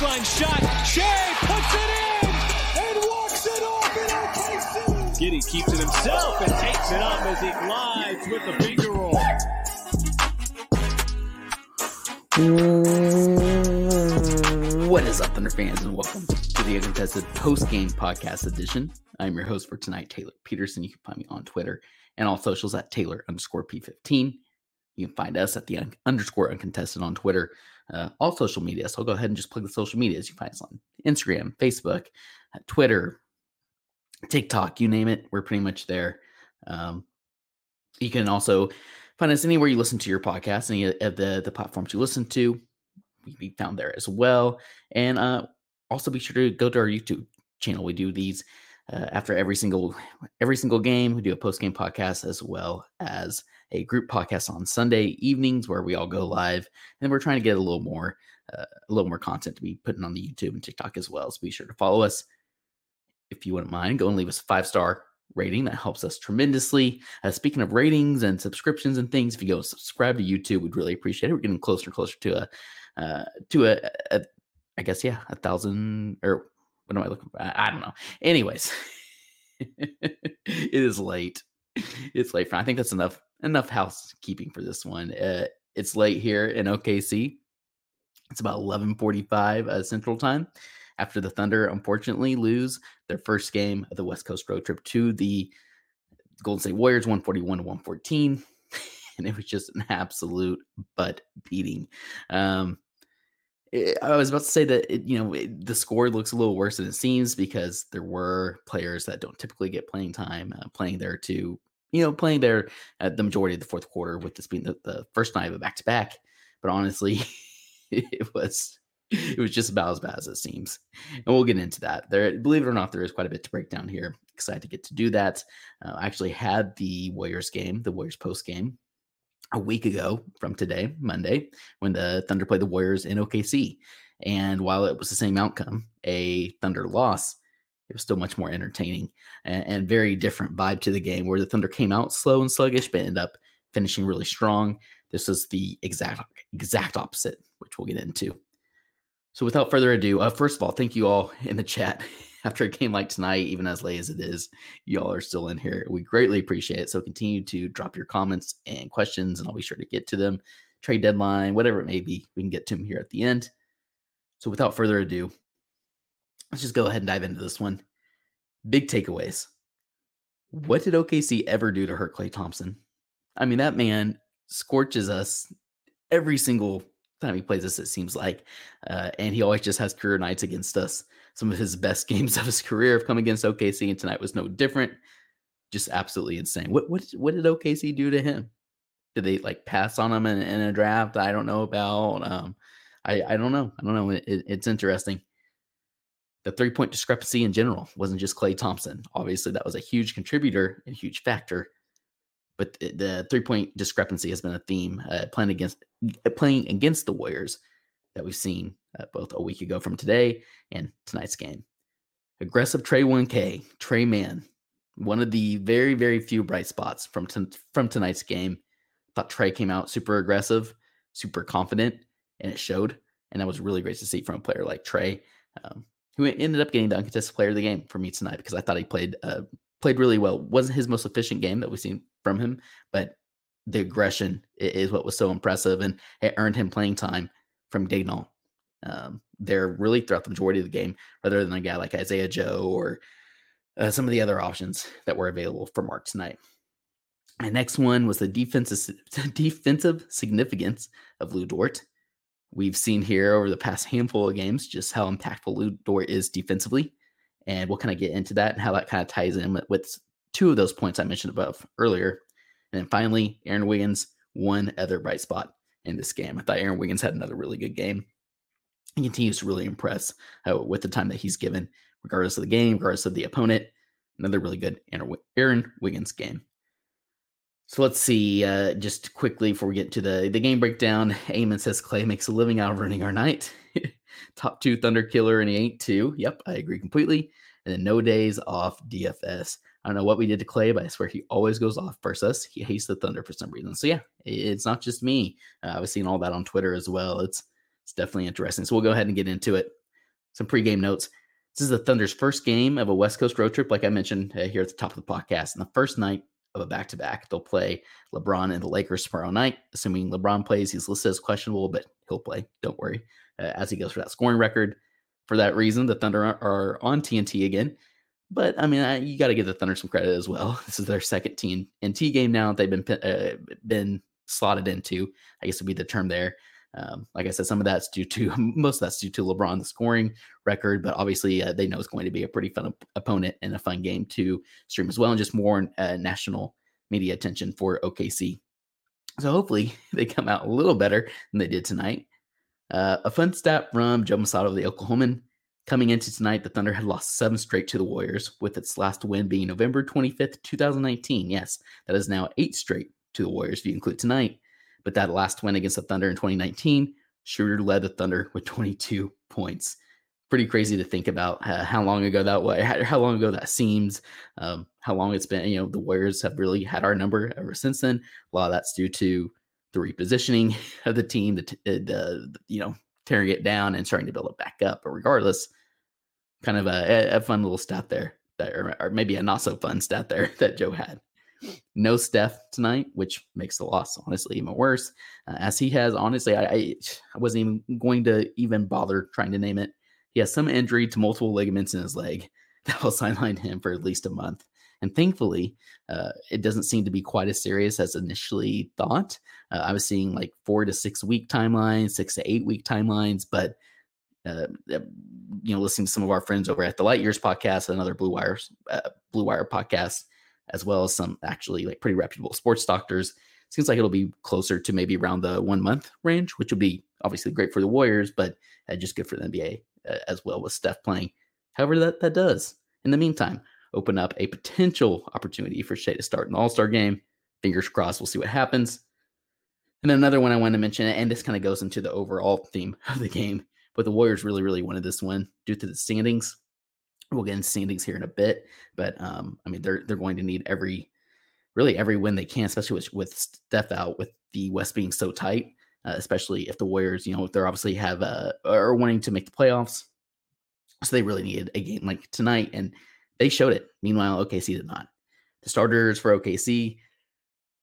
Baseline shot. Shai puts it in and walks it off in OKC. Giddey keeps it himself and takes it up as he glides with the finger roll. What is up, Thunder fans, and welcome to the Uncontested Post Game Podcast Edition. I'm your host for tonight, Tayler Peterson. You can find me on Twitter and all socials at Tayler underscore P15. You can find us at the un- underscore uncontested on Twitter, uh, all social media. So I'll go ahead and just plug the social medias. You find us on Instagram, Facebook, uh, Twitter, TikTok, you name it. We're pretty much there. Um, you can also find us anywhere you listen to your podcast, any of the, the platforms you listen to we be found there as well. And uh, also be sure to go to our YouTube channel. We do these uh, after every single every single game. We do a post game podcast as well as a group podcast on Sunday evenings where we all go live. And we're trying to get a little more uh, a little more content to be putting on the YouTube and TikTok as well. So be sure to follow us. If you wouldn't mind, go and leave us a five star rating. That helps us tremendously. Uh, speaking of ratings and subscriptions and things, if you go subscribe to YouTube, we'd really appreciate it. We're getting closer and closer to a uh, to a, a, I guess yeah, a thousand or what am I looking for? I, don't know. Anyways, it is late. It's late. For, I think that's enough enough housekeeping for this one. Uh, it's late here in OKC. It's about 11:45 uh, Central Time. After the Thunder, unfortunately, lose their first game of the West Coast road trip to the Golden State Warriors, 141 to 114 and it was just an absolute butt beating. Um, I was about to say that it, you know it, the score looks a little worse than it seems because there were players that don't typically get playing time uh, playing there to you know playing there at the majority of the fourth quarter with this being the, the first night of a back to back. But honestly, it was it was just about as bad as it seems. And we'll get into that. There, believe it or not, there is quite a bit to break down here. Excited to get to do that. Uh, I actually had the Warriors game, the Warriors post game a week ago from today, Monday, when the Thunder played the Warriors in OKC. And while it was the same outcome, a Thunder loss, it was still much more entertaining and, and, very different vibe to the game where the Thunder came out slow and sluggish, but ended up finishing really strong. This is the exact exact opposite, which we'll get into. So without further ado, uh, first of all, thank you all in the chat after a game like tonight, even as late as it is, y'all are still in here. We greatly appreciate it. So continue to drop your comments and questions, and I'll be sure to get to them. Trade deadline, whatever it may be, we can get to them here at the end. So without further ado, let's just go ahead and dive into this one. Big takeaways. What did OKC ever do to hurt Klay Thompson? I mean, that man scorches us every single time he plays us, it seems like. Uh, and he always just has career nights against us some of his best games of his career have come against OKC, and tonight was no different. Just absolutely insane. What what what did OKC do to him? Did they like pass on him in, in a draft? I don't know about. Um, I I don't know. I don't know. It, it, it's interesting. The three point discrepancy in general wasn't just Klay Thompson. Obviously, that was a huge contributor and huge factor. But the, three point discrepancy has been a theme uh, playing against playing against the Warriors that we've seen uh, both a week ago from today and tonight's game. Aggressive Tre 1K, Tre Mann, one of the very, very few bright spots from t- from tonight's game. Thought Tre came out super aggressive, super confident, and it showed. And that was really great to see from a player like Tre, um, who ended up getting the uncontested player of the game for me tonight because I thought he played uh, played really well. wasn't his most efficient game that we've seen from him, but the aggression is what was so impressive, and it earned him playing time from Daigneault. Um, there really throughout the majority of the game, rather than a guy like Isaiah Joe or uh, some of the other options that were available for Mark tonight. My next one was the defensive defensive significance of Lu Dort. We've seen here over the past handful of games just how impactful Lu Dort is defensively, and we'll kind of get into that and how that kind of ties in with, with two of those points I mentioned above earlier. And then finally, Aaron Wiggins, one other bright spot in this game. I thought Aaron Wiggins had another really good game. He continues to really impress uh, with the time that he's given, regardless of the game, regardless of the opponent. Another really good Aaron Wiggins game. So let's see, uh, just quickly before we get to the, the game breakdown. Eamon says Klay makes a living out of running our night. Top two Thunder killer, and he ain't two. Yep, I agree completely. And then no days off DFS. I don't know what we did to Klay, but I swear he always goes off versus us. He hates the Thunder for some reason. So yeah, it's not just me. Uh, I was seeing all that on Twitter as well. It's it's definitely interesting. So we'll go ahead and get into it. Some pregame notes. This is the Thunder's first game of a West Coast road trip, like I mentioned uh, here at the top of the podcast. And the first night of a back to back. They'll play LeBron and the Lakers tomorrow night. Assuming LeBron plays, he's listed as questionable, but he'll play. Don't worry. Uh, as he goes for that scoring record. For that reason, the Thunder are on TNT again. But I mean, I, you got to give the Thunder some credit as well. This is their second team TNT game now. That they've been uh, been slotted into. I guess would be the term there. Um, like I said, some of that's due to most of that's due to LeBron, the scoring record, but obviously uh, they know it's going to be a pretty fun op- opponent and a fun game to stream as well, and just more uh, national media attention for OKC. So hopefully they come out a little better than they did tonight. Uh, a fun stat from Joe Mussatto of the Oklahoman. Coming into tonight, the Thunder had lost seven straight to the Warriors, with its last win being November 25th, 2019. Yes, that is now eight straight to the Warriors if you include tonight. But that last win against the Thunder in 2019, Schroeder led the Thunder with 22 points. Pretty crazy to think about uh, how long ago that was, how long ago that seems, um, how long it's been. You know, the Warriors have really had our number ever since then. A lot of that's due to the repositioning of the team, the, the, the you know tearing it down and starting to build it back up. But regardless, kind of a, a fun little stat there, that, or, or maybe a not so fun stat there that Joe had. No Steph tonight, which makes the loss honestly even worse. Uh, as he has honestly, I, I, I wasn't even going to even bother trying to name it. He has some injury to multiple ligaments in his leg that will sideline him for at least a month. And thankfully, uh, it doesn't seem to be quite as serious as initially thought. Uh, I was seeing like four to six week timelines, six to eight week timelines, but uh, you know, listening to some of our friends over at the Light Years podcast, another Blue Wire, uh, Blue Wire podcast, as well as some actually like pretty reputable sports doctors. Seems like it'll be closer to maybe around the one month range, which would be obviously great for the Warriors, but uh, just good for the NBA uh, as well with Steph playing. However, that that does in the meantime open up a potential opportunity for Shai to start an All Star game. Fingers crossed. We'll see what happens. And then another one I want to mention, and this kind of goes into the overall theme of the game, but the Warriors really, really wanted this one due to the standings. We'll get into standings here in a bit, but um, I mean they're they're going to need every really every win they can, especially with, with Steph out, with the West being so tight. Uh, especially if the Warriors, you know, they're obviously have uh, are wanting to make the playoffs, so they really needed a game like tonight, and they showed it. Meanwhile, OKC did not. The starters for OKC: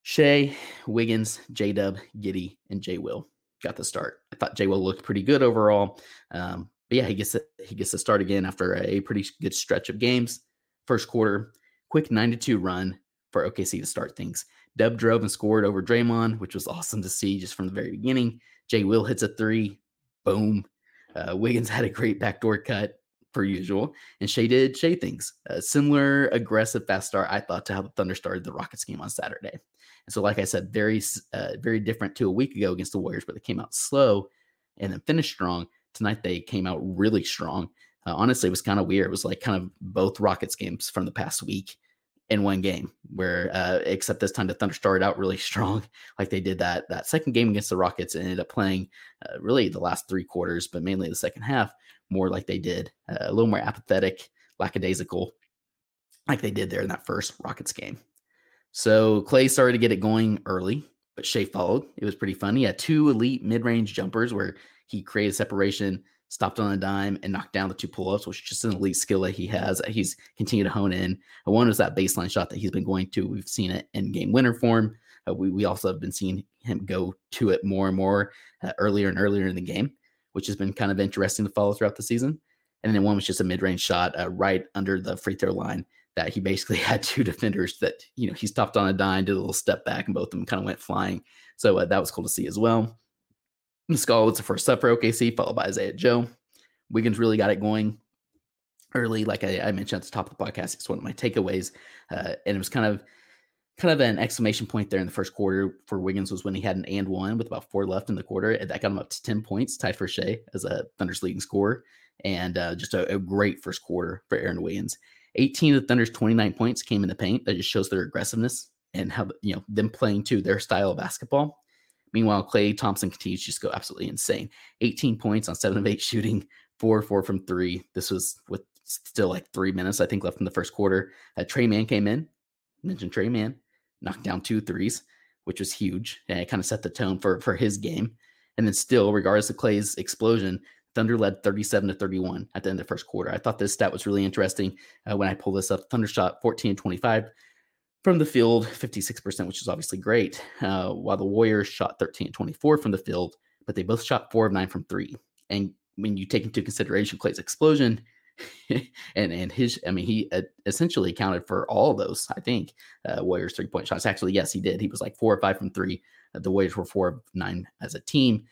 Shai, Wiggins, J Dub, Giddey, and J Will got the start. I thought J Will looked pretty good overall. Um, but yeah, he gets he gets to start again after a pretty good stretch of games. First quarter, quick 92 run for OKC to start things. Dub drove and scored over Draymond, which was awesome to see just from the very beginning. Jay Will hits a three, boom. Uh, Wiggins had a great backdoor cut per usual, and Shai did Shai things. A similar aggressive fast start, I thought, to how the Thunder started the Rockets game on Saturday. And so, like I said, very uh, very different to a week ago against the Warriors, but they came out slow and then finished strong. Tonight they came out really strong. Uh, honestly, it was kind of weird. It was like kind of both Rockets games from the past week in one game, where uh, except this time the Thunder started out really strong, like they did that that second game against the Rockets, and ended up playing uh, really the last three quarters, but mainly the second half more like they did, uh, a little more apathetic, lackadaisical. like they did there in that first Rockets game. So Klay started to get it going early, but Shai followed. It was pretty funny. He had two elite mid-range jumpers where he created separation, stopped on a dime, and knocked down the two pull-ups, which is just an elite skill that he has. He's continued to hone in. And one was that baseline shot that he's been going to. We've seen it in game winner form. Uh, we, we also have been seeing him go to it more and more uh, earlier and earlier in the game, which has been kind of interesting to follow throughout the season. And then one was just a mid-range shot uh, right under the free throw line that he basically had two defenders that you know he stopped on a dime, did a little step back, and both of them kind of went flying. So uh, that was cool to see as well. Muscala was the first up for OKC, followed by Isaiah Joe. Wiggins really got it going early, like I, I mentioned at the top of the podcast. It's one of my takeaways, uh, and it was kind of kind of an exclamation point there in the first quarter for Wiggins was when he had an and one with about four left in the quarter. That got him up to 10 points, tied for Shai as a Thunder's leading scorer. And uh, just a, a, great first quarter for Aaron Wiggins. 18 of the Thunder's 29 points came in the paint. That just shows their aggressiveness and how, you know, them playing to their style of basketball. Meanwhile, Klay Thompson continues to just go absolutely insane. 18 points on seven of eight shooting, four four from three. This was with still like three minutes, I think, left in the first quarter. Uh, Tre Mann came in, mentioned Tre Mann, knocked down two threes, which was huge. And it kind of set the tone for for his game. And then still, regardless of Klay's explosion, Thunder led 37 to 31 at the end of the first quarter. I thought this stat was really interesting uh, when I pulled this up. Thunder shot 14 25 from the field, 56%, which is obviously great, uh, while the Warriors shot 13 24 from the field, but they both shot four of nine from three. And when you take into consideration Klay's explosion, and and his I mean he uh, essentially accounted for all those I think uh, Warriors three point shots. Actually yes he did. He was like four or five from three. Uh, the Warriors were four of nine as a team.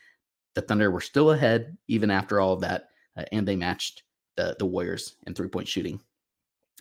The Thunder were still ahead even after all of that uh, and they matched the the Warriors in three point shooting.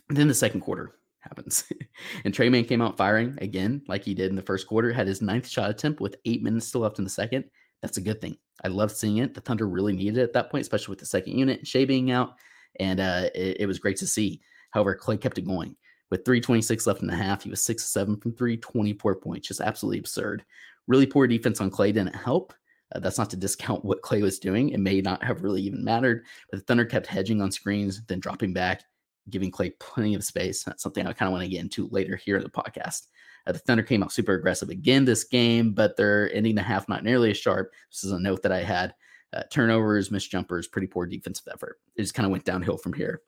And then the second quarter happens and Tre Mann came out firing again like he did in the first quarter had his ninth shot attempt with eight minutes still left in the second that's a good thing I love seeing it the Thunder really needed it at that point especially with the second unit Shai being out and uh, it, it, was great to see. However, Klay kept it going. With 326 left in the half, he was 6 7 from 3, 24 points. Just absolutely absurd. Really poor defense on Klay didn't help. Uh, that's not to discount what Klay was doing. It may not have really even mattered, but the Thunder kept hedging on screens, then dropping back, giving Klay plenty of space. That's something I kind of want to get into later here in the podcast. Uh, the Thunder came out super aggressive again this game, but they're ending the half not nearly as sharp. This is a note that I had. Uh, turnovers, missed jumpers, pretty poor defensive effort. It just kind of went downhill from here.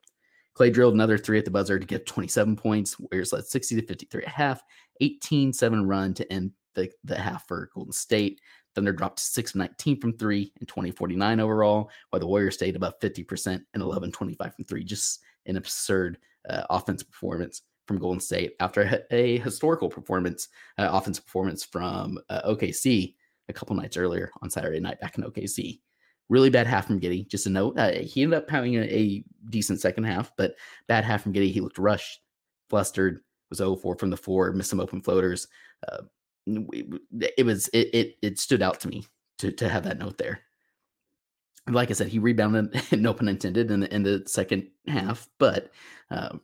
Klay drilled another three at the buzzer to get 27 points. Warriors led 60 to 53 at half, 18 7 run to end the, the half for Golden State. Thunder dropped 6 19 from three and 20 49 overall, while the Warriors stayed above 50% and 11 25 from three. Just an absurd uh, offensive performance from Golden State after a, historical performance, uh, offensive performance from uh, OKC a couple nights earlier on Saturday night back in OKC. Really bad half from Giddey. Just a note. Uh, he ended up having a, a, decent second half, but bad half from Giddey. He looked rushed, flustered, was 0 4 from the four, missed some open floaters. Uh, it was it, it it stood out to me to to have that note there. Like I said, he rebounded, no pun intended, in the in the second half. But uh,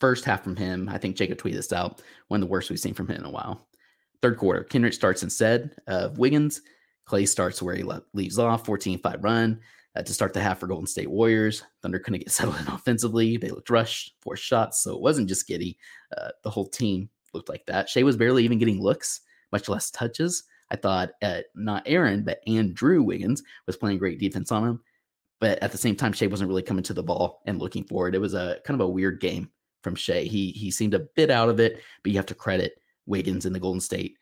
first half from him, I think Jacob tweeted this out. One of the worst we've seen from him in a while. Third quarter, Kenrich starts instead of Wiggins. Klay starts where he le- leaves off, 14 5 run uh, to start the half for Golden State Warriors. Thunder couldn't get settled in offensively. They looked rushed, four shots. So it wasn't just Giddey. Uh, the whole team looked like that. Shai was barely even getting looks, much less touches. I thought uh, not Aaron, but Andrew Wiggins was playing great defense on him. But at the same time, Shai wasn't really coming to the ball and looking for it. It was a kind of a weird game from Shai. He he seemed a bit out of it, but you have to credit Wiggins in the Golden State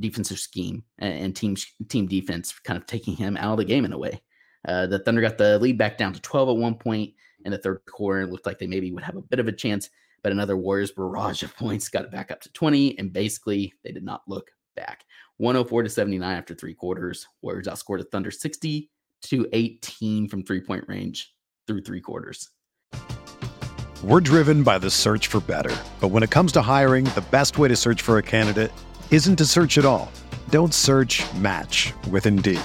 defensive scheme and, team team defense kind of taking him out of the game in a way. Uh, the Thunder got the lead back down to 12 at one point in the third quarter. It looked like they maybe would have a bit of a chance, but another Warriors barrage of points got it back up to 20, and basically they did not look back. 104 to 79 after three quarters. Warriors outscored the Thunder 60 to 18 from three point range through three quarters. We're driven by the search for better, but when it comes to hiring, the best way to search for a candidate isn't to search at all. Don't search match with Indeed.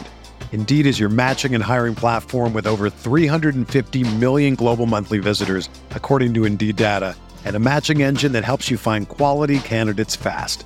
Indeed is your matching and hiring platform with over 350 million global monthly visitors, according to Indeed data, and a matching engine that helps you find quality candidates fast.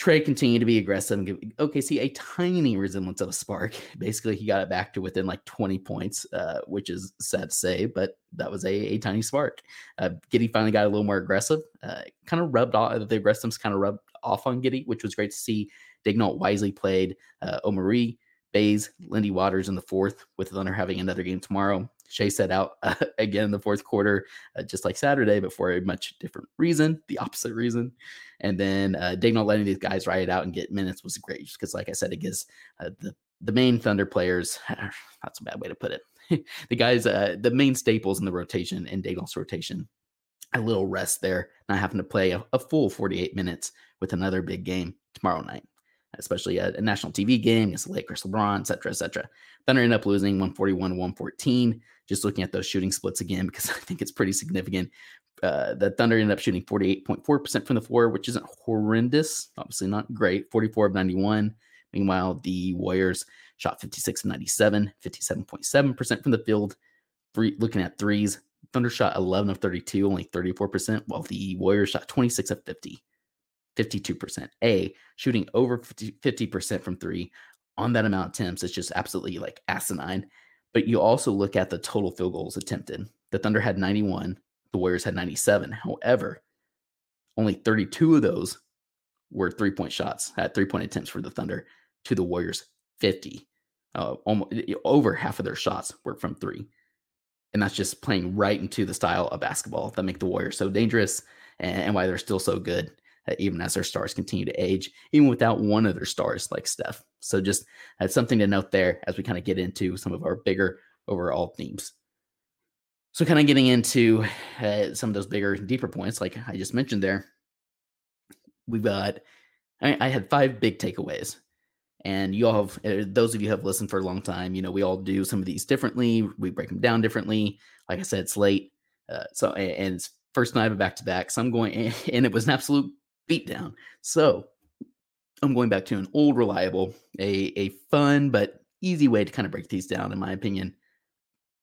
Tre continued to be aggressive and give OKC a tiny resemblance of a spark. Basically, he got it back to within like 20 points, uh, which is sad to say, but that was a, a tiny spark. Uh, Giddey finally got a little more aggressive. Uh, kind of rubbed off the aggressiveness, kind of rubbed off on Giddey, which was great to see. Daigneault wisely played uh, Omoruyi, Bays, Lindy Waters in the fourth, with Thunder having another game tomorrow. Shai set out uh, again in the fourth quarter, uh, just like Saturday, but for a much different reason, the opposite reason. And then uh, letting these guys ride it out and get minutes was great just because, like I said, it gives uh, the the main Thunder players. That's a bad way to put it. the guys, uh, the main staples in the rotation and Daigneault's rotation, a little rest there, not having to play a, a full 48 minutes with another big game tomorrow night especially a, a, national TV game against Lakers, LeBron, et cetera, et cetera. Thunder end up losing 141 114. Just looking at those shooting splits again, because I think it's pretty significant. Uh, the Thunder ended up shooting 48.4% from the floor, which isn't horrendous. Obviously, not great. 44 of 91. Meanwhile, the Warriors shot 56 of 97, 57.7% from the field. Three, looking at threes, Thunder shot 11 of 32, only 34%, while the Warriors shot 26 of 50. 52%. A, shooting over 50, percent from three on that amount of attempts is just absolutely like asinine. But you also look at the total field goals attempted. The Thunder had 91, the Warriors had 97. However, only 32 of those were three point shots, at three point attempts for the Thunder to the Warriors 50. Uh, almost over half of their shots were from three. And that's just playing right into the style of basketball that make the Warriors so dangerous and, and why they're still so good uh, even as their stars continue to age, even without one of their stars like Steph. So just that's something to note there as we kind of get into some of our bigger overall themes. So kind of getting into uh, some of those bigger, deeper points, like I just mentioned there, we've got. I, I had five big takeaways, and you all have uh, those of you have listened for a long time. You know, we all do some of these differently. We break them down differently. Like I said, it's late, uh, so and it's first night of back to back. So I'm going, and it was an absolute beatdown. So I'm going back to an old reliable, a, a fun but easy way to kind of break these down, in my opinion.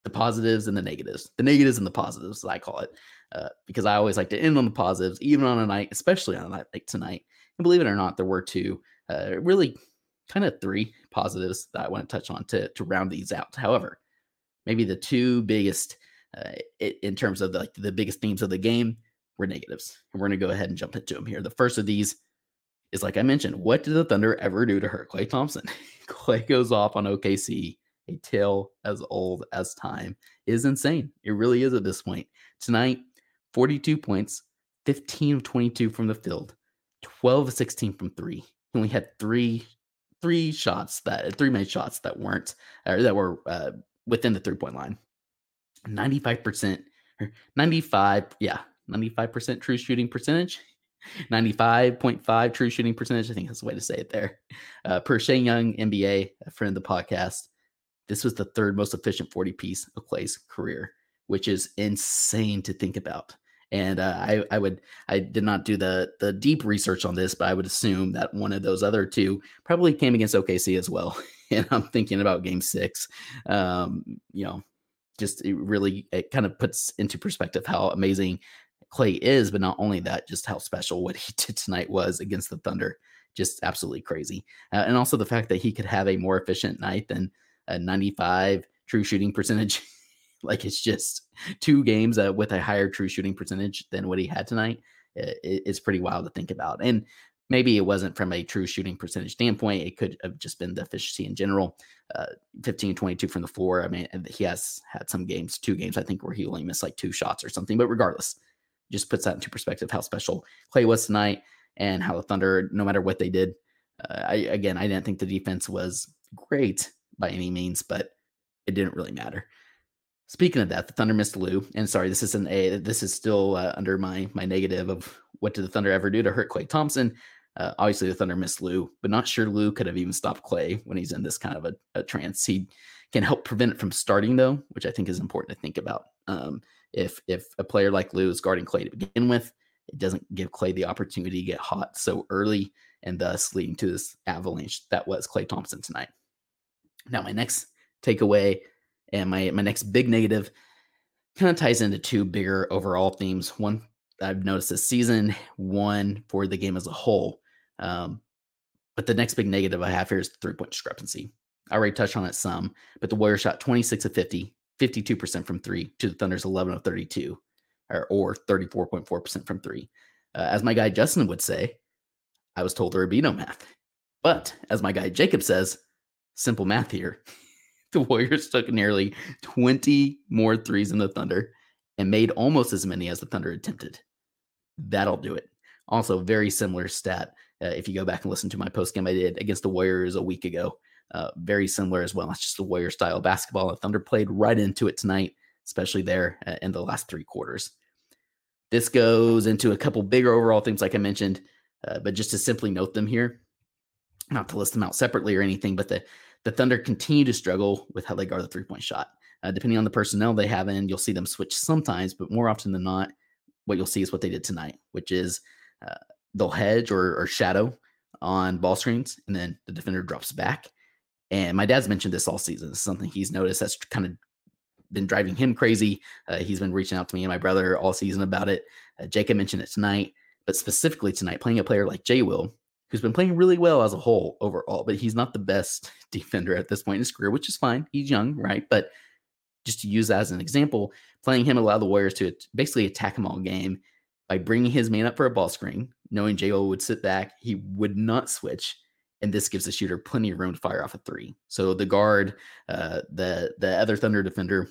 The positives and the negatives, the negatives and the positives, I call it, uh, because I always like to end on the positives, even on a night, especially on a night like tonight. And believe it or not, there were two, uh, really kind of three positives that I want to touch on to, to round these out. However, maybe the two biggest uh, in terms of the, like the biggest themes of the game were negatives. And we're going to go ahead and jump into them here. The first of these is like I mentioned, what did the Thunder ever do to hurt Klay Thompson? Klay goes off on OKC, a tale as old as time. Is insane. It really is at this point. Tonight, 42 points, 15 of 22 from the field, 12 of 16 from three. He only had three three shots that three made shots that weren't or that were uh, within the three point line. 95%, 95, yeah, 95% true shooting percentage. 95.5 true shooting percentage. I think that's the way to say it there. Uh, per Shane Young, NBA, a friend of the podcast, this was the third most efficient 40 piece of Klay's career, which is insane to think about. And uh, I, I would, I did not do the the deep research on this, but I would assume that one of those other two probably came against OKC as well. and I'm thinking about Game Six. Um, you know, just it really it kind of puts into perspective how amazing Klay is, but not only that, just how special what he did tonight was against the Thunder. Just absolutely crazy. Uh, and also the fact that he could have a more efficient night than a 95 true shooting percentage. like it's just two games uh, with a higher true shooting percentage than what he had tonight. It, it's pretty wild to think about. And maybe it wasn't from a true shooting percentage standpoint. It could have just been the efficiency in general. Uh, 15, 22 from the floor. I mean, he has had some games, two games, I think, where he only missed like two shots or something. But regardless, just puts that into perspective how special Klay was tonight. and how the Thunder, no matter what they did, uh, I again I didn't think the defense was great by any means, but it didn't really matter. Speaking of that, the Thunder missed Lu, and sorry, this isn't a this is still uh, under my my negative of what did the Thunder ever do to hurt Klay Thompson. Uh, obviously, the Thunder missed Lu, but not sure Lu could have even stopped Klay when he's in this kind of a, a trance. He can help prevent it from starting though, which I think is important to think about. Um, if if a player like Lu is guarding Klay to begin with, it doesn't give Klay the opportunity to get hot so early and thus leading to this avalanche that was Klay Thompson tonight. Now, my next takeaway and my my next big negative kind of ties into two bigger overall themes. One I've noticed this season, one for the game as a whole. Um, but the next big negative I have here is three point discrepancy. I already touched on it some, but the Warriors shot 26 of 50, 52% from three to the Thunder's 11 of 32, or, or 34.4% from three. Uh, as my guy Justin would say, I was told there would be no math. But as my guy Jacob says, simple math here. the Warriors took nearly 20 more threes than the Thunder and made almost as many as the Thunder attempted. That'll do it. Also, very similar stat. Uh, if you go back and listen to my post game I did against the Warriors a week ago, uh, very similar as well. It's just the Warrior style basketball. The Thunder played right into it tonight, especially there uh, in the last three quarters. This goes into a couple bigger overall things, like I mentioned, uh, but just to simply note them here, not to list them out separately or anything, but the the Thunder continue to struggle with how they guard the three point shot. Uh, depending on the personnel they have in, you'll see them switch sometimes, but more often than not, what you'll see is what they did tonight, which is uh, they'll hedge or, or shadow on ball screens, and then the defender drops back. And my dad's mentioned this all season. Is something he's noticed that's kind of been driving him crazy. Uh, he's been reaching out to me and my brother all season about it. Uh, Jacob mentioned it tonight, but specifically tonight, playing a player like Jay Will, who's been playing really well as a whole overall, but he's not the best defender at this point in his career, which is fine. He's young, right? But just to use that as an example, playing him allowed the Warriors to basically attack him all game by bringing his man up for a ball screen, knowing Jo would sit back, he would not switch, and this gives the shooter plenty of room to fire off a three. So the guard, uh, the the other Thunder defender,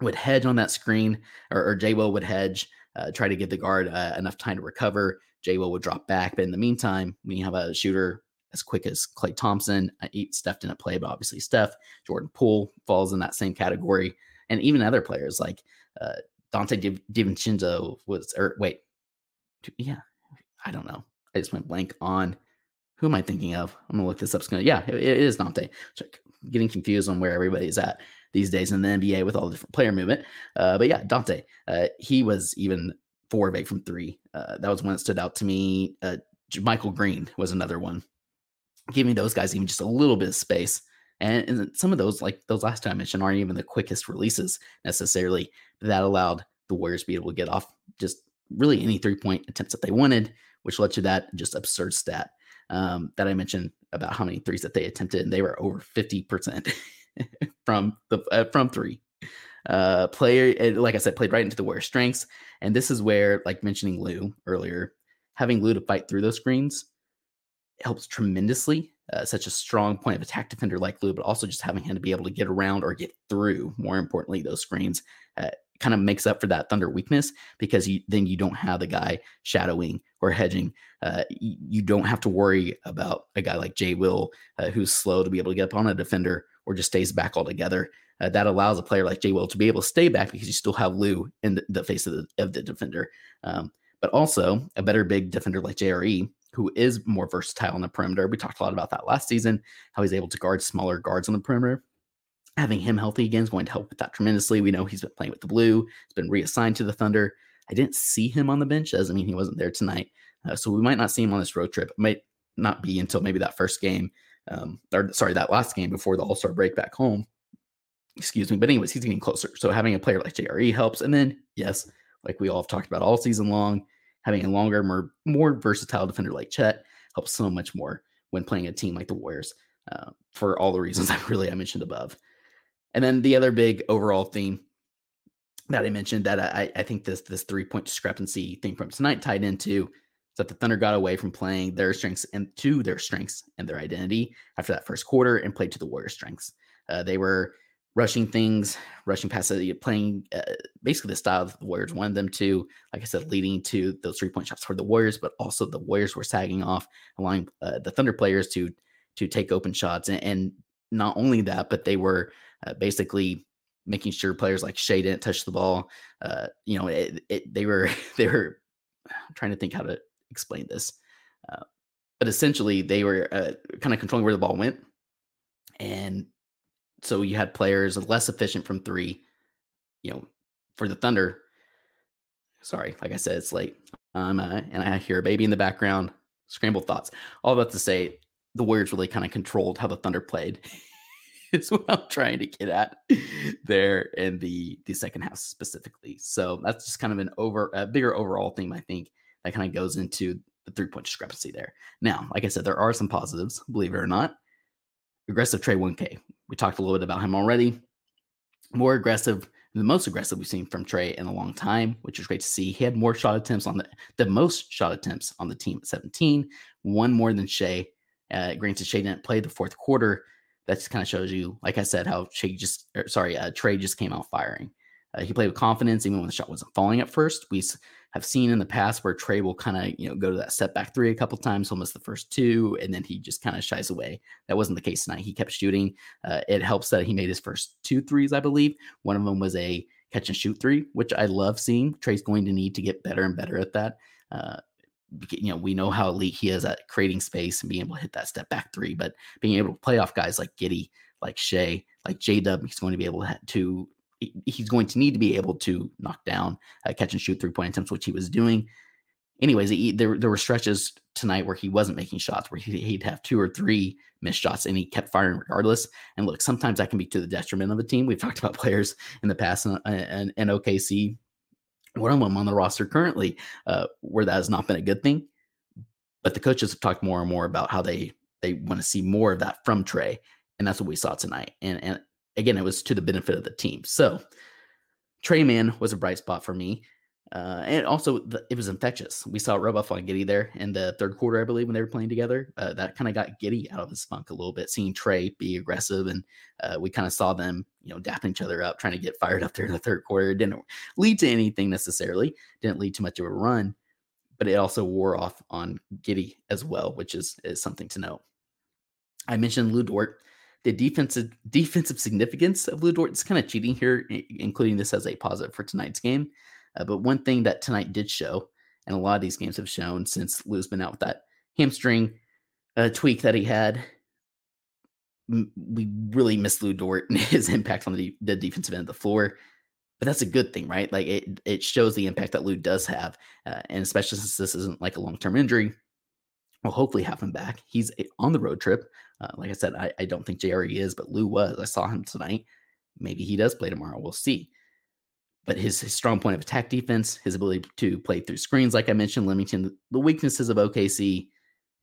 would hedge on that screen, or, or J. Will would hedge, uh, try to give the guard uh, enough time to recover. J. Will would drop back, but in the meantime, when you have a shooter as quick as Klay Thompson. Steph didn't play, but obviously Steph, Jordan Poole falls in that same category, and even other players like uh, Donte Di- DiVincenzo was, or wait, yeah, I don't know. I just went blank on who am I thinking of? I'm gonna look this up. Gonna, yeah, it, it is Donte. Getting confused on where everybody's at these days in the NBA with all the different player movement. Uh, but yeah, Donte, uh, he was even four of eight from three. Uh, that was one that stood out to me. Uh, JaMychal Green was another one giving those guys even just a little bit of space. And, and some of those, like those last time I mentioned, aren't even the quickest releases necessarily. That allowed the Warriors to be able to get off just really any three point attempts that they wanted, which led to that just absurd stat um, that I mentioned about how many threes that they attempted, and they were over fifty percent from the uh, from three. Uh, player, eh, like I said, played right into the Warriors' strengths, and this is where, like mentioning Lu earlier, having Lu to fight through those screens helps tremendously. Uh, such a strong point of attack defender like Lu, but also just having him to be able to get around or get through, more importantly, those screens uh, kind of makes up for that Thunder weakness because you, then you don't have the guy shadowing or hedging. Uh, you, you, don't have to worry about a guy like Jay Will uh, who's slow to be able to get up on a defender or just stays back altogether. Uh, that allows a player like Jay Will to be able to stay back because you still have Lu in the, the face of the, of the defender. Um, but also a better big defender like JRE who is more versatile on the perimeter. We talked a lot about that last season, how he's able to guard smaller guards on the perimeter. Having him healthy again is going to help with that tremendously. We know he's been playing with the blue, he's been reassigned to the Thunder. I didn't see him on the bench, doesn't mean he wasn't there tonight. Uh, so we might not see him on this road trip. It might not be until maybe that first game, um, or sorry, that last game before the All Star break back home. Excuse me. But, anyways, he's getting closer. So having a player like JRE helps. And then, yes, like we all have talked about all season long, having a longer, more more versatile defender like Chet helps so much more when playing a team like the Warriors uh, for all the reasons I really I mentioned above. And then the other big overall theme that I mentioned that I, I think this this three point discrepancy thing from tonight tied into is that the Thunder got away from playing their strengths and to their strengths and their identity after that first quarter and played to the Warriors' strengths. Uh, they were rushing things, rushing passes, playing uh, basically the style the Warriors wanted them to. Like I said, leading to those three point shots for the Warriors, but also the Warriors were sagging off, allowing uh, the Thunder players to to take open shots, and, and not only that, but they were uh, basically making sure players like Shai didn't touch the ball. Uh, you know, it, it, they were they were I'm trying to think how to explain this, uh, but essentially they were uh, kind of controlling where the ball went, and so you had players less efficient from three. You know, for the Thunder. Sorry, like I said, it's late. Um, uh, and I hear a baby in the background. Scrambled thoughts. All about to say, the Warriors really kind of controlled how the Thunder played. is what I'm trying to get at there in the the second half specifically. So that's just kind of an over a bigger overall theme I think that kind of goes into the three point discrepancy there. Now, like I said, there are some positives, believe it or not. Aggressive Tre 1K. We talked a little bit about him already. More aggressive, the most aggressive we've seen from Tre in a long time, which is great to see. He had more shot attempts on the the most shot attempts on the team at 17, one more than Shai. Uh, granted, Shai didn't play the fourth quarter, that just kind of shows you, like I said, how Shai just, or, er, sorry, uh, Tre just came out firing. Uh, he played with confidence even when the shot wasn't falling at first. We have seen in the past where Tre will kind of, you know, go to that step back three a couple times, He'll miss the first two, and then he just kind of shies away. That wasn't the case tonight. He kept shooting. Uh, it helps that he made his first two threes, I believe. One of them was a catch and shoot three, which I love seeing. Tre's going to need to get better and better at that. Uh, you know, we know how elite he is at creating space and being able to hit that step back three, but being able to play off guys like Giddey, like Shai, like J Dub, he's going to be able to he's going to need to be able to knock down uh, catch and shoot three point attempts, which he was doing. Anyways, he, there there were stretches tonight where he wasn't making shots, where he, he'd have two or three missed shots, and he kept firing regardless. And look, sometimes that can be to the detriment of a team. We've talked about players in the past and, and, and OKC one of them on the roster currently uh, where that has not been a good thing. But the coaches have talked more and more about how they they want to see more of that from Tre, and that's what we saw tonight. And and again, it was to the benefit of the team. So Tre Mann was a bright spot for me. Uh, and also, the, it was infectious. We saw rub off on Giddey there in the third quarter, I believe, when they were playing together. Uh, that kind of got Giddey out of his funk a little bit, seeing Tre be aggressive, and uh, we kind of saw them, you know, dapping each other up, trying to get fired up there in the third quarter. It didn't lead to anything necessarily, didn't lead to much of a run, but it also wore off on Giddey as well, which is is something to note. I mentioned Lu Dort. The defensive defensive significance of Lu Dort kind of cheating here, including this as a positive for tonight's game. Uh, but one thing that tonight did show, and a lot of these games have shown since Lu's been out with that hamstring uh, tweak that he had, we really miss Lu Dort and his impact on the, the defensive end of the floor. But that's a good thing, right? Like it, it shows the impact that Lu does have, uh, and especially since this isn't like a long term injury, we'll hopefully have him back. He's on the road trip. Uh, like I said, I, I don't think JRE is, but Lu was. I saw him tonight. Maybe he does play tomorrow. We'll see but his, his, strong point of attack defense, his ability to play through screens, like I mentioned, limiting the weaknesses of OKC,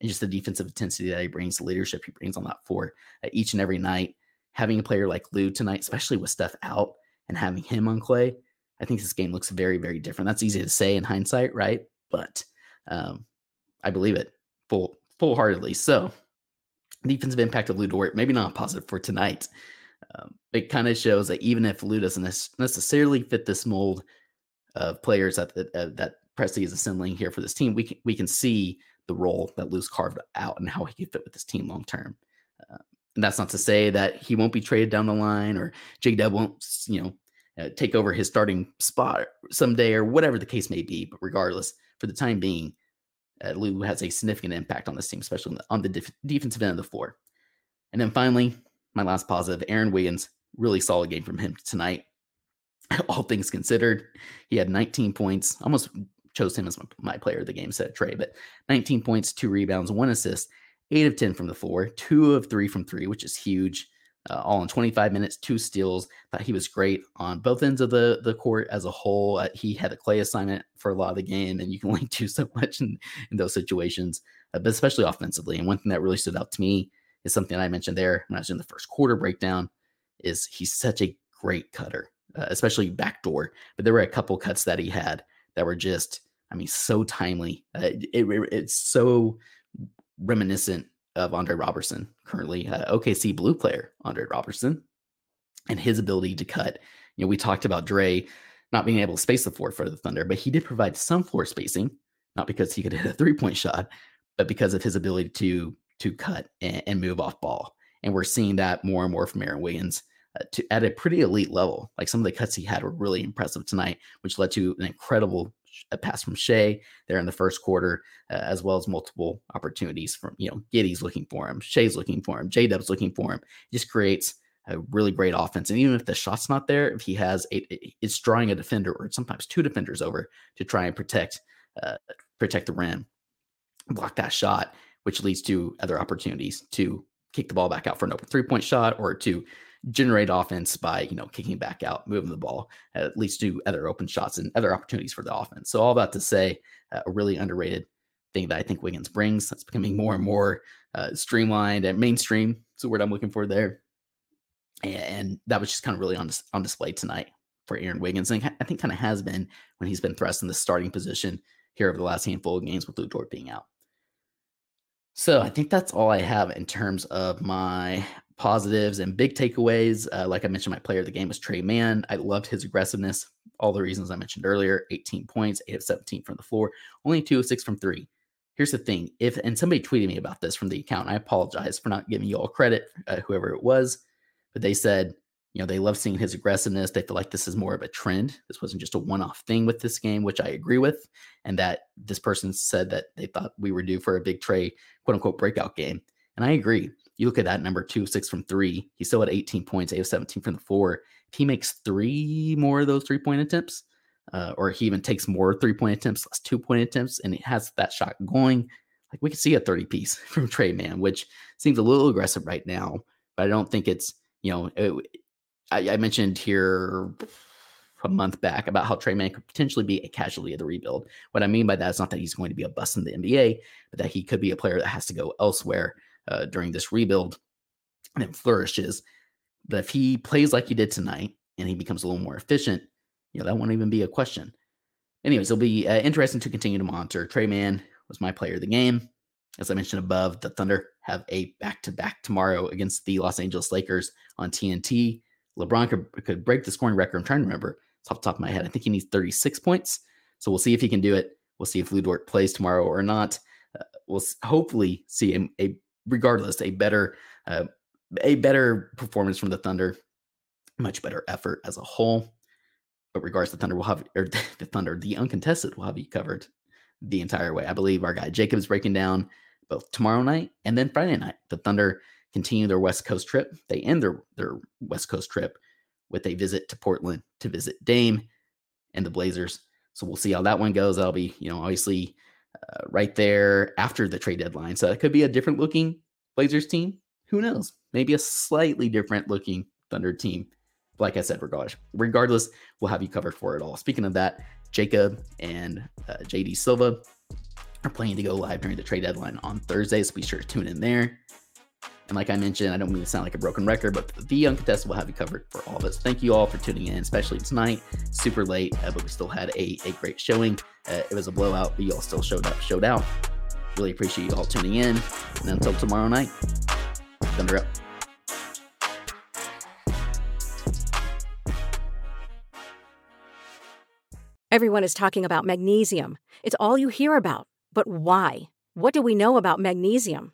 and just the defensive intensity that he brings, the leadership he brings on that floor uh, each and every night. Having a player like Lu tonight, especially with Steph out and having him on Klay, I think this game looks very, very different. That's easy to say in hindsight, right? But um, I believe it full full heartedly. So defensive impact of Lu Dort, maybe not positive for tonight, um, it kind of shows that even if Lu doesn't necessarily fit this mold of players that uh, that Presti is assembling here for this team, we can we can see the role that Lu's carved out and how he can fit with this team long term. Uh, and that's not to say that he won't be traded down the line or J Dub won't, you know, uh, take over his starting spot someday or whatever the case may be. But regardless, for the time being, uh, Lu has a significant impact on this team, especially on the, def- defensive end of the floor. And then finally, my last positive, Aaron Wiggins, really solid game from him tonight. All things considered, he had 19 points. Almost chose him as my player of the game, said Tre, but 19 points, two rebounds, one assist, eight of 10 from the floor, two of three from three, which is huge. Uh, all in 25 minutes, two steals. Thought he was great on both ends of the, the court as a whole. Uh, he had a Klay assignment for a lot of the game, and you can only do so much in, in those situations, uh, but especially offensively. And one thing that really stood out to me is something I mentioned there when I was in the first quarter breakdown. Is he's such a great cutter, uh, especially backdoor. But there were a couple cuts that he had that were just, I mean, so timely. Uh, it, it, it's so reminiscent of Andre Roberson, currently uh, OKC blue player Andre Roberson. and his ability to cut. You know, we talked about Dre not being able to space the floor for the Thunder, but he did provide some floor spacing, not because he could hit a three point shot, but because of his ability to to cut and, and move off ball. And we're seeing that more and more from Aaron Williams uh, to at a pretty elite level. Like some of the cuts he had were really impressive tonight, which led to an incredible pass from Shai there in the first quarter, uh, as well as multiple opportunities from you know Giddey's looking for him, Shai's looking for him, J Dub's looking for him. It just creates a really great offense. And even if the shot's not there, if he has a, it's drawing a defender or sometimes two defenders over to try and protect uh, protect the rim, block that shot, which leads to other opportunities to kick the ball back out for an open three point shot or to generate offense by you know kicking back out, moving the ball, at least do other open shots and other opportunities for the offense. So all that to say, uh, a really underrated thing that I think Wiggins brings. That's becoming more and more uh, streamlined and mainstream. That's the word I'm looking for there. And, that was just kind of really on on display tonight for Aaron Wiggins, and I think kind of has been when he's been thrust in the starting position here over the last handful of games with Lu Dort being out. So I think that's all I have in terms of my positives and big takeaways. Uh, like I mentioned, my player of the game was Tre Mann. I loved his aggressiveness. All the reasons I mentioned earlier 18 points, 8 of 17 from the floor, only 2 of 6 from 3. Here's the thing if, and somebody tweeted me about this from the account. I apologize for not giving you all credit, uh, whoever it was, but they said, you know, they love seeing his aggressiveness. They feel like this is more of a trend. This wasn't just a one off thing with this game, which I agree with. And that this person said that they thought we were due for a big Tre, quote unquote, breakout game. And I agree. You look at that number two, six from three. He's still at 18 points, eight of 17 from the four. If he makes three more of those three point attempts, uh, or he even takes more three point attempts, less two point attempts, and he has that shot going, like we could see a 30 piece from Tre Mann, which seems a little aggressive right now, but I don't think it's, you know, it, I, I mentioned here a month back about how Tre Mann could potentially be a casualty of the rebuild. What I mean by that is not that he's going to be a bust in the NBA, but that he could be a player that has to go elsewhere uh, during this rebuild and it flourishes. But if he plays like he did tonight and he becomes a little more efficient, you know, that won't even be a question. Anyways, it'll be uh, interesting to continue to monitor. Tre Mann was my player of the game. As I mentioned above, the Thunder have a back to back tomorrow against the Los Angeles Lakers on TNT. LeBron could, could break the scoring record. I'm trying to remember off the top of my head. I think he needs 36 points. So we'll see if he can do it. We'll see if Lu Dort plays tomorrow or not. Uh, we'll hopefully see a, a regardless, a better uh, a better performance from the Thunder, much better effort as a whole. But regards the Thunder, will have or the Thunder, the uncontested will have you covered the entire way. I believe our guy Jacob is breaking down both tomorrow night and then Friday night. The Thunder continue their West Coast trip. They end their their West Coast trip with a visit to Portland to visit Dame and the Blazers. So we'll see how that one goes. That'll be, you know, obviously uh, right there after the trade deadline. So it could be a different looking Blazers team. Who knows? Maybe a slightly different looking Thunder team. Like I said, regardless, regardless, we'll have you covered for it all. Speaking of that, Jacob and uh, JD Silva are planning to go live during the trade deadline on Thursday. So be sure to tune in there. And like I mentioned, I don't mean to sound like a broken record, but the uncontested will have you covered for all of us. Thank you all for tuning in, especially tonight. Super late, uh, but we still had a, a great showing. Uh, it was a blowout, but you all still showed up, showed out. Really appreciate you all tuning in. And until tomorrow night, Thunder up. Everyone is talking about magnesium. It's all you hear about. But why? What do we know about magnesium?